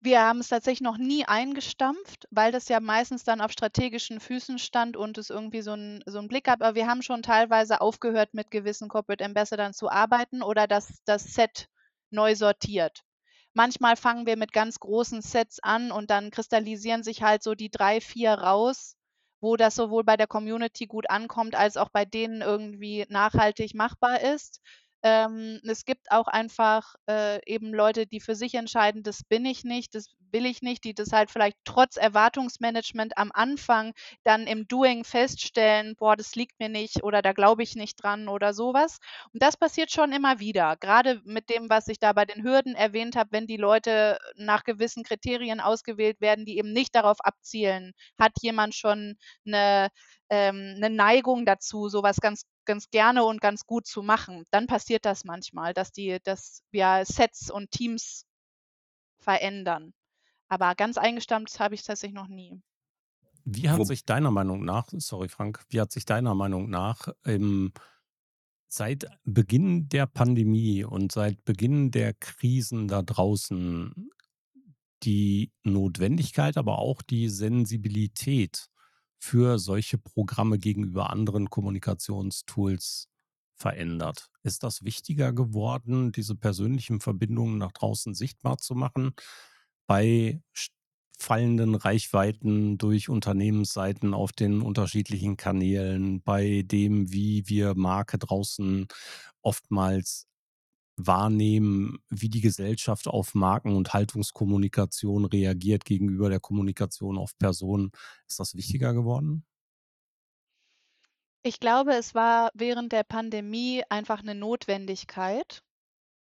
wir haben es tatsächlich noch nie eingestampft, weil das ja meistens dann auf strategischen Füßen stand und es irgendwie so 'n so Blick gab. Aber wir haben schon teilweise aufgehört, mit gewissen Corporate Ambassadern zu arbeiten oder das das Set neu sortiert. Manchmal fangen wir mit ganz großen Sets an und dann kristallisieren sich halt so die 3, 4 raus, wo das sowohl bei der Community gut ankommt, als auch bei denen irgendwie nachhaltig machbar ist. Ähm, es gibt auch einfach, äh, eben Leute, die für sich entscheiden: „Das bin ich nicht, das will ich nicht“, die das halt vielleicht trotz Erwartungsmanagement am Anfang dann im Doing feststellen: „Boah, das liegt mir nicht“ oder „da glaube ich nicht dran“ oder so was. Und das passiert schon immer wieder. Grade mit dem, was ich da bei den Hürden erwähnt habe, wenn die Leute nach gewissen Kriterien ausgewählt werden, die eben nicht darauf abzielen, hat jemand schon 'ne ähm, 'ne Neigung dazu, so was ganz ganz gerne und ganz gut zu machen. Dann passiert das manchmal, dass die dass wir Sets und Teams verändern. Aber ganz eingestampft habe ich's tatsächlich noch nie. Wie hat Wo sich deiner Meinung nach sorry Frank, wie hat sich deiner Meinung nach, ähm, seit Beginn der Pandemie und seit Beginn der Krisen da draußen die Notwendigkeit, aber auch die Sensibilität für solche Programme gegenüber anderen Kommunikationstools verändert? Ist das wichtiger geworden, diese persönlichen Verbindungen nach draußen sichtbar zu machen? bei fallenden Reichweiten durch Unternehmensseiten auf den unterschiedlichen Kanälen, bei dem, wie wir Marke draußen oftmals wahrnehmen, wie die Gesellschaft auf Marken- und Haltungskommunikation reagiert gegenüber der Kommunikation auf Personen. Ist das wichtiger geworden? Ich glaube, es war während der Pandemie einfach eine Notwendigkeit.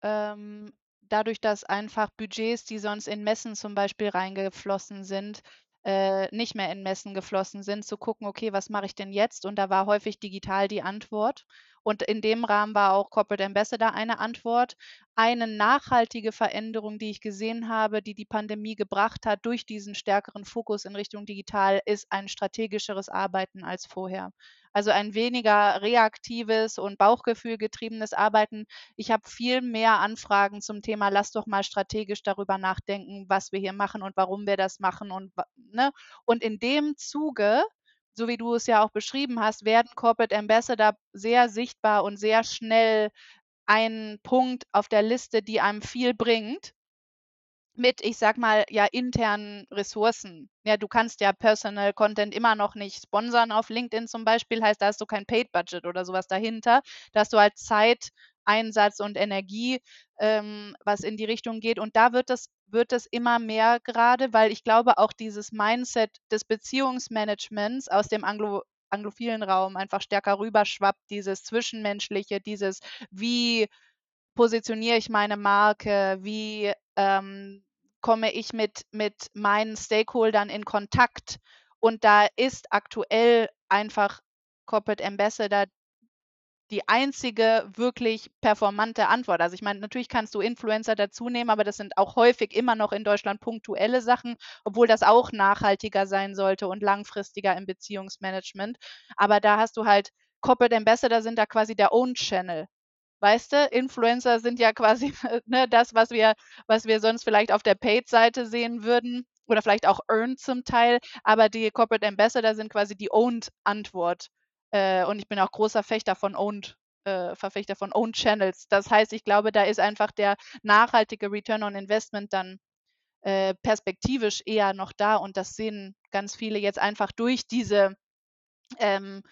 Ähm, dadurch, dass einfach Budgets, die sonst in Messen zum Beispiel reingeflossen sind, äh, nicht mehr in Messen geflossen sind, zu gucken, okay, was mache ich denn jetzt? Und da war häufig digital die Antwort. Und in dem Rahmen war auch Corporate Ambassador eine Antwort. Eine nachhaltige Veränderung, die ich gesehen habe, die die Pandemie gebracht hat durch diesen stärkeren Fokus in Richtung digital, ist ein strategischeres Arbeiten als vorher. Also ein weniger reaktives und Bauchgefühl getriebenes Arbeiten. Ich habe viel mehr Anfragen zum Thema, lass doch mal strategisch darüber nachdenken, was wir hier machen und warum wir das machen. Und, ne? und in dem Zuge, so wie du es ja auch beschrieben hast, werden Corporate Ambassador sehr sichtbar und sehr schnell ein Punkt auf der Liste, die einem viel bringt mit, ich sag mal, ja, internen Ressourcen. Ja, du kannst ja Personal Content immer noch nicht sponsern auf LinkedIn zum Beispiel, heißt, da hast du kein Paid Budget oder sowas dahinter. Da hast du halt Zeit, Einsatz und Energie, ähm, was in die Richtung geht. Und da wird es, wird es immer mehr gerade, weil ich glaube, auch dieses Mindset des Beziehungsmanagements aus dem Anglo anglophilen Raum einfach stärker rüberschwappt, dieses Zwischenmenschliche, dieses wie positioniere ich meine Marke, wie ähm, komme ich mit, mit meinen Stakeholdern in Kontakt. Und da ist aktuell einfach Corporate Ambassador die einzige wirklich performante Antwort. Also ich meine, natürlich kannst du Influencer dazu nehmen, aber das sind auch häufig immer noch in Deutschland punktuelle Sachen, obwohl das auch nachhaltiger sein sollte und langfristiger im Beziehungsmanagement. Aber da hast du halt Corporate Ambassador sind da quasi der Own Channel. Weißt du, Influencer sind ja quasi (laughs) ne, das, was wir, was wir sonst vielleicht auf der Paid-Seite sehen würden oder vielleicht auch Earned zum Teil, aber die Corporate Ambassador sind quasi die Owned-Antwort. Äh, und ich bin auch großer Fechter von Owned, äh, Verfechter von Owned Channels. Das heißt, ich glaube, da ist einfach der nachhaltige Return on Investment dann äh, perspektivisch eher noch da und das sehen ganz viele jetzt einfach durch diese ähm,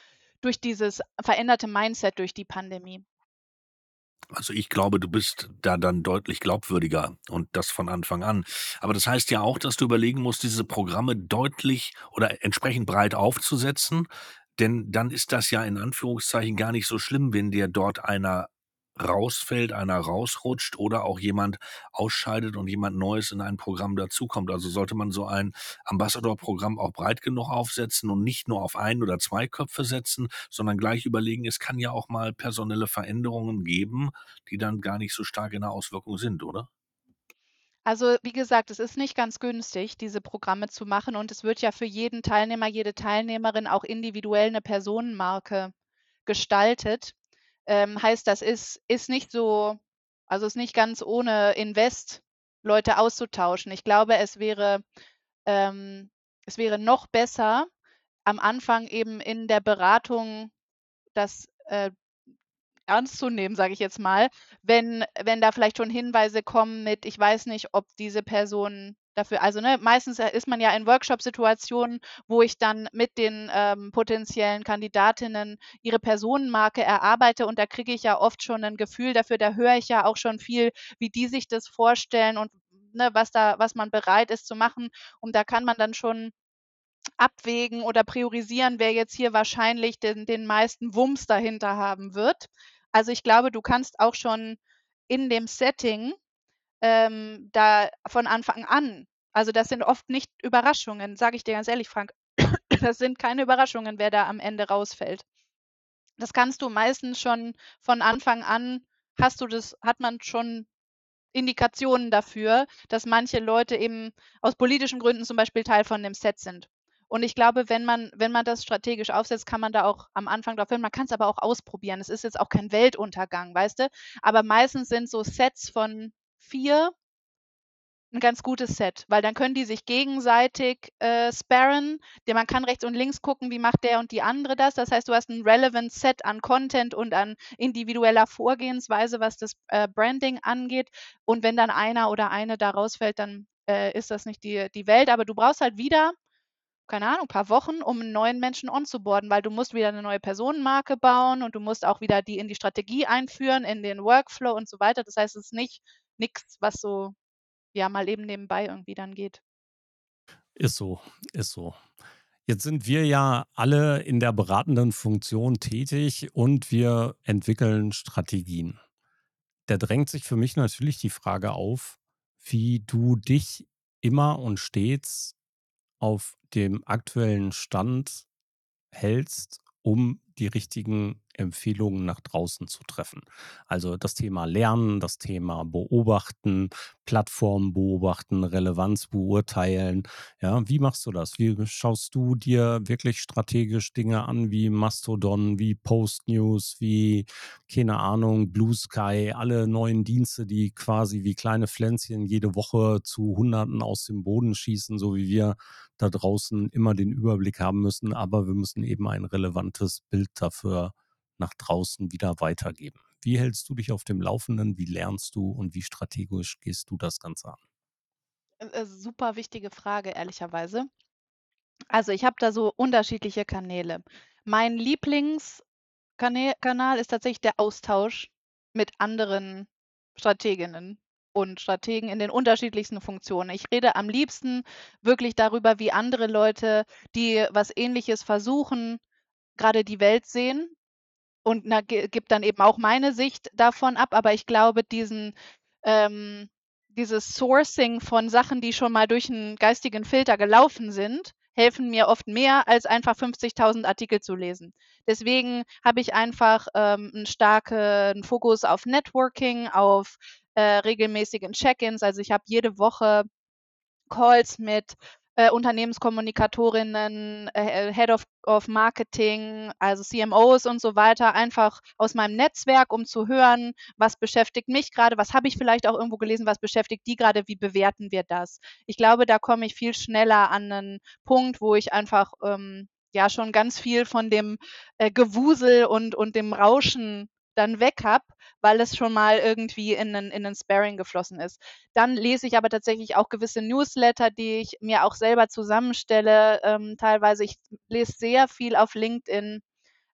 durch dieses veränderte Mindset durch die Pandemie. Also ich glaube, du bist da dann deutlich glaubwürdiger und das von Anfang an. Aber das heißt ja auch, dass du überlegen musst, diese Programme deutlich oder entsprechend breit aufzusetzen, denn dann ist das ja in Anführungszeichen gar nicht so schlimm, wenn dir dort einer rausfällt, einer rausrutscht oder auch jemand ausscheidet und jemand Neues in ein Programm dazukommt. Also sollte man so ein Ambassador-Programm auch breit genug aufsetzen und nicht nur auf ein oder zwei Köpfe setzen, sondern gleich überlegen, es kann ja auch mal personelle Veränderungen geben, die dann gar nicht so stark in der Auswirkung sind, oder? Also wie gesagt, es ist nicht ganz günstig, diese Programme zu machen und es wird ja für jeden Teilnehmer, jede Teilnehmerin auch individuell eine Personenmarke gestaltet. Ähm, heißt, das ist, ist nicht so, also ist nicht ganz ohne Invest, Leute auszutauschen. Ich glaube, es wäre, ähm, es wäre noch besser, am Anfang eben in der Beratung das äh, ernst zu nehmen, sage ich jetzt mal, wenn, wenn da vielleicht schon Hinweise kommen mit, ich weiß nicht, ob diese Person dafür. Also ne, meistens äh, ist man ja in Workshop-Situationen, wo ich dann mit den ähm, potenziellen Kandidatinnen ihre Personenmarke erarbeite und da kriege ich ja oft schon ein Gefühl dafür, da höre ich ja auch schon viel, wie die sich das vorstellen und ne, was da, was man bereit ist zu machen. Und da kann man dann schon abwägen oder priorisieren, wer jetzt hier wahrscheinlich den, den meisten Wumms dahinter haben wird. Also ich glaube, du kannst auch schon in dem Setting ähm, da von Anfang an. Also das sind oft nicht Überraschungen, sage ich dir ganz ehrlich, Frank. (clears throat) Das sind keine Überraschungen, wer da am Ende rausfällt. Das kannst du meistens schon von Anfang an, hast du das, hat man schon Indikationen dafür, dass manche Leute eben aus politischen Gründen zum Beispiel Teil von dem Set sind. Und ich glaube, wenn man, wenn man das strategisch aufsetzt, kann man da auch am Anfang drauf hin. Man kann es aber auch ausprobieren. Es ist jetzt auch kein Weltuntergang, weißt du? Aber meistens sind so Sets von vier ein ganz gutes Set, weil dann können die sich gegenseitig äh, sparren. Der, man kann rechts und links gucken, wie macht der und die andere das. Das heißt, du hast ein relevant Set an Content und an individueller Vorgehensweise, was das äh, Branding angeht. Und wenn dann einer oder eine da rausfällt, dann äh, ist das nicht die, die Welt, aber du brauchst halt wieder keine Ahnung, paar Wochen, um einen neuen Menschen onzuboarden, weil du musst wieder eine neue Personenmarke bauen und du musst auch wieder die in die Strategie einführen, in den Workflow und so weiter. Das heißt, es ist nicht nichts, was so ja mal eben nebenbei irgendwie dann geht. Ist so, ist so. Jetzt sind wir ja alle in der beratenden Funktion tätig und wir entwickeln Strategien. Da drängt sich für mich natürlich die Frage auf, wie du dich immer und stets auf dem aktuellen Stand hältst, um die richtigen Empfehlungen nach draußen zu treffen. Also das Thema Lernen, das Thema Beobachten, Plattformen beobachten, Relevanz beurteilen. Ja, wie machst du das? Wie schaust du dir wirklich strategisch Dinge an wie Mastodon, wie Post News, wie keine Ahnung, Blue Sky, alle neuen Dienste, die quasi wie kleine Pflänzchen jede Woche zu Hunderten aus dem Boden schießen, so wie wir da draußen immer den Überblick haben müssen, aber wir müssen eben ein relevantes Bild dafür nach draußen wieder weitergeben. Wie hältst du dich auf dem Laufenden? Wie lernst du und wie strategisch gehst du das Ganze an? Äh, äh, super wichtige Frage, ehrlicherweise. Also ich habe da so unterschiedliche Kanäle. Mein Lieblingskanal ist tatsächlich der Austausch mit anderen Strateginnen und Strategen in den unterschiedlichsten Funktionen. Ich rede am liebsten wirklich darüber, wie andere Leute, die was Ähnliches versuchen, gerade die Welt sehen und na, gibt dann eben auch meine Sicht davon ab. Aber ich glaube, diesen ähm, dieses Sourcing von Sachen, die schon mal durch einen geistigen Filter gelaufen sind, helfen mir oft mehr, als einfach 50.000 Artikel zu lesen. Deswegen habe ich einfach ähm, einen starken Fokus auf Networking, auf äh, regelmäßigen Check-ins. Also ich habe jede Woche Calls mit äh, Unternehmenskommunikatorinnen, äh, Head of, of Marketing, also CMOs und so weiter, einfach aus meinem Netzwerk, um zu hören, was beschäftigt mich gerade, was habe ich vielleicht auch irgendwo gelesen, was beschäftigt die gerade, wie bewerten wir das? Ich glaube, da komme ich viel schneller an einen Punkt, wo ich einfach ähm, ja schon ganz viel von dem äh, Gewusel und, und dem Rauschen dann weg habe, weil es schon mal irgendwie in einen, in einen Sparing geflossen ist. Dann lese ich aber tatsächlich auch gewisse Newsletter, die ich mir auch selber zusammenstelle. Ähm, teilweise, ich lese sehr viel auf LinkedIn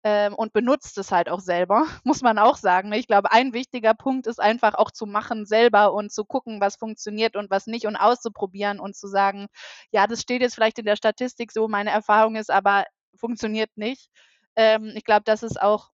ähm, und benutze es halt auch selber, (laughs) muss man auch sagen. Ne? Ich glaube, ein wichtiger Punkt ist einfach auch zu machen selber und zu gucken, was funktioniert und was nicht und auszuprobieren und zu sagen, ja, das steht jetzt vielleicht in der Statistik so, meine Erfahrung ist aber, funktioniert nicht. Ähm, ich glaube, das ist auch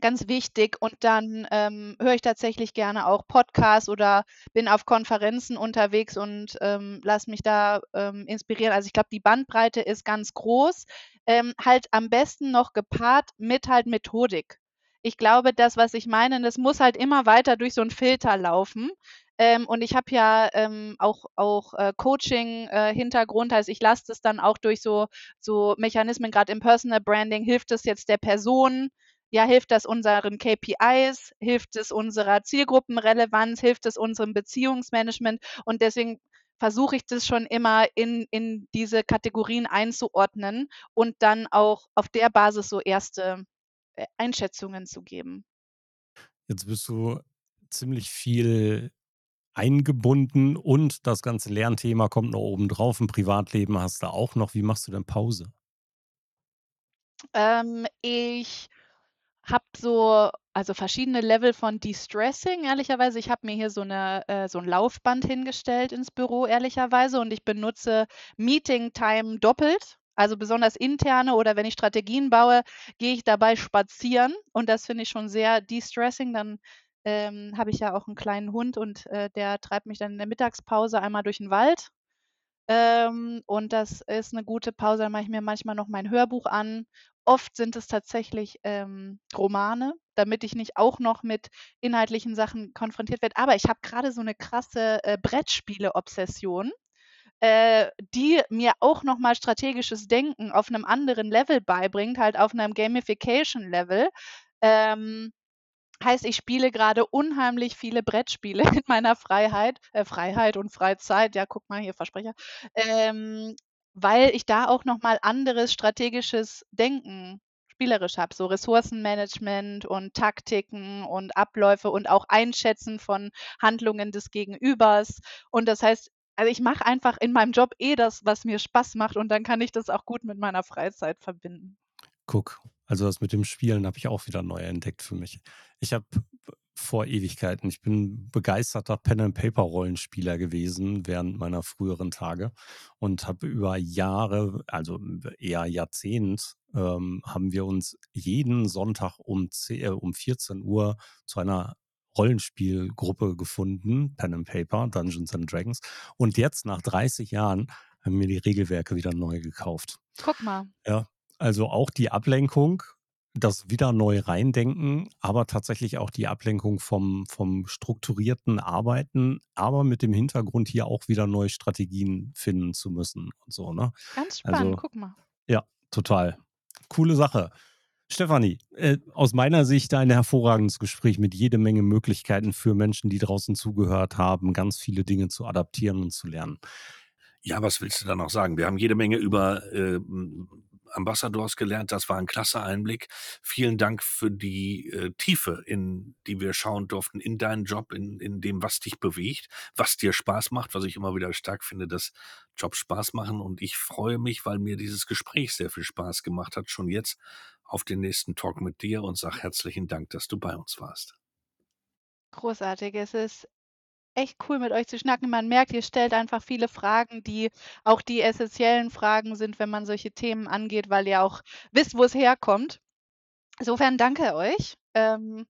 ganz wichtig. Und dann ähm, höre ich tatsächlich gerne auch Podcasts oder bin auf Konferenzen unterwegs und ähm, lasse mich da ähm, inspirieren. Also ich glaube, die Bandbreite ist ganz groß. Ähm, halt am besten noch gepaart mit halt Methodik. Ich glaube, das, was ich meine, das muss halt immer weiter durch so einen Filter laufen. Ähm, und ich habe ja ähm, auch, auch äh, Coaching-Hintergrund, äh, also ich lasse das dann auch durch so, so Mechanismen, gerade im Personal Branding, hilft es jetzt der Person, ja, hilft das unseren KPIs, hilft es unserer Zielgruppenrelevanz, hilft es unserem Beziehungsmanagement und deswegen versuche ich das schon immer in, in diese Kategorien einzuordnen und dann auch auf der Basis so erste äh, Einschätzungen zu geben. Jetzt bist du ziemlich viel eingebunden und das ganze Lernthema kommt noch oben drauf. Ein Privatleben hast du auch noch. Wie machst du denn Pause? Ähm, ich habe so also verschiedene Level von De-Stressing, ehrlicherweise. Ich habe mir hier so 'ne äh, so 'n Laufband hingestellt ins Büro, ehrlicherweise, und ich benutze Meeting Time doppelt. Also besonders interne oder wenn ich Strategien baue, gehe ich dabei spazieren und das finde ich schon sehr de-stressing. Dann, ähm, habe ich ja auch einen kleinen Hund und, äh, der treibt mich dann in der Mittagspause einmal durch den Wald. Ähm, und das ist eine gute Pause. Dann mache ich mir manchmal noch mein Hörbuch an. Oft sind es tatsächlich, ähm, Romane, damit ich nicht auch noch mit inhaltlichen Sachen konfrontiert werde. Aber ich habe gerade so eine krasse, äh, Brettspiele-Obsession, äh, die mir auch noch mal strategisches Denken auf einem anderen Level beibringt, halt auf einem Gamification-Level. Ähm Heißt, ich spiele gerade unheimlich viele Brettspiele (laughs) in meiner Freiheit äh, Freiheit und Freizeit, ja, guck mal hier, Versprecher, ähm, weil ich da auch noch mal anderes strategisches Denken spielerisch habe, so Ressourcenmanagement und Taktiken und Abläufe und auch Einschätzen von Handlungen des Gegenübers. Und das heißt, also ich mache einfach in meinem Job eh das, was mir Spaß macht und dann kann ich das auch gut mit meiner Freizeit verbinden. Guck, also das mit dem Spielen habe ich auch wieder neu entdeckt für mich. Ich habe vor Ewigkeiten, ich bin begeisterter Pen-and-Paper-Rollenspieler gewesen während meiner früheren Tage und habe über Jahre, also eher Jahrzehnt, ähm, haben wir uns jeden Sonntag um, 10, äh, um 14 Uhr zu einer Rollenspielgruppe gefunden, Pen and Paper, Dungeons and Dragons. Und jetzt nach 30 Jahren haben wir die Regelwerke wieder neu gekauft. Guck mal. Ja, also auch die Ablenkung, das wieder neu reindenken, aber tatsächlich auch die Ablenkung vom, vom strukturierten Arbeiten, aber mit dem Hintergrund hier auch wieder neue Strategien finden zu müssen und so, ne? Ganz spannend, also, guck mal. Ja, total. Coole Sache. Stefanie, äh, aus meiner Sicht ein hervorragendes Gespräch mit jede Menge Möglichkeiten für Menschen, die draußen zugehört haben, ganz viele Dinge zu adaptieren und zu lernen. Ja, was willst du da noch sagen? Wir haben jede Menge über äh, Ambassadors gelernt. Das war ein klasse Einblick. Vielen Dank für die äh, Tiefe, in die wir schauen durften, in deinen Job, in, in dem, was dich bewegt, was dir Spaß macht, was ich immer wieder stark finde, dass Jobs Spaß machen. Und ich freue mich, weil mir dieses Gespräch sehr viel Spaß gemacht hat, schon jetzt auf den nächsten Talk mit dir und sag herzlichen Dank, dass du bei uns warst. Großartig. Es ist echt cool, mit euch zu schnacken. Man merkt, ihr stellt einfach viele Fragen, die auch die essentiellen Fragen sind, wenn man solche Themen angeht, weil ihr auch wisst, wo es herkommt. Insofern danke euch. Ähm,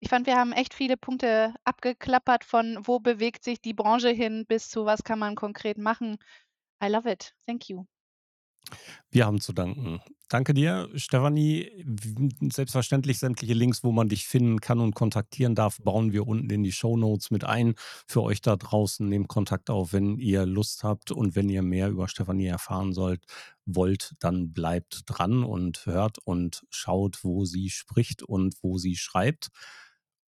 ich fand, wir haben echt viele Punkte abgeklappert von wo bewegt sich die Branche hin bis zu was kann man konkret machen. I love it. Thank you. Wir haben zu danken. Danke dir, Stefanie. Selbstverständlich sämtliche Links, wo man dich finden kann und kontaktieren darf, bauen wir unten in die Show Notes mit ein. Für euch da draußen nehmt Kontakt auf, wenn ihr Lust habt und wenn ihr mehr über Stefanie erfahren sollt, wollt, dann bleibt dran und hört und schaut, wo sie spricht und wo sie schreibt.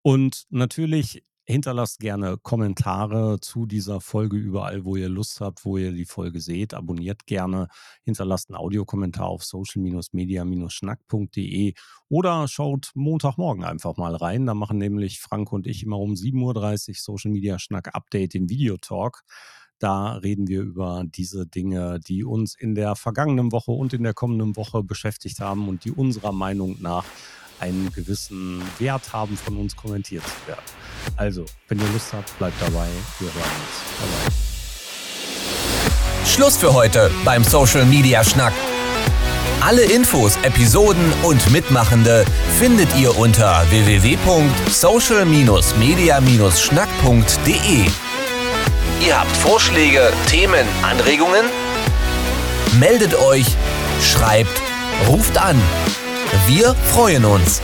Und natürlich Hinterlasst gerne Kommentare zu dieser Folge überall, wo ihr Lust habt, wo ihr die Folge seht. Abonniert gerne, hinterlasst einen Audiokommentar auf social-media-schnack.de oder schaut Montagmorgen einfach mal rein. Da machen nämlich Frank und ich immer um 7.30 Uhr Social Media Schnack Update im Videotalk. Da reden wir über diese Dinge, die uns in der vergangenen Woche und in der kommenden Woche beschäftigt haben und die unserer Meinung nach einen gewissen Wert haben, von uns kommentiert zu werden. Also, wenn ihr Lust habt, bleibt dabei. Wir hören uns. Bye. Schluss für heute beim Social Media Schnack. Alle Infos, Episoden und Mitmachende findet ihr unter www.social-media-schnack.de. Ihr habt Vorschläge, Themen, Anregungen? Meldet euch, schreibt, ruft an. Wir freuen uns.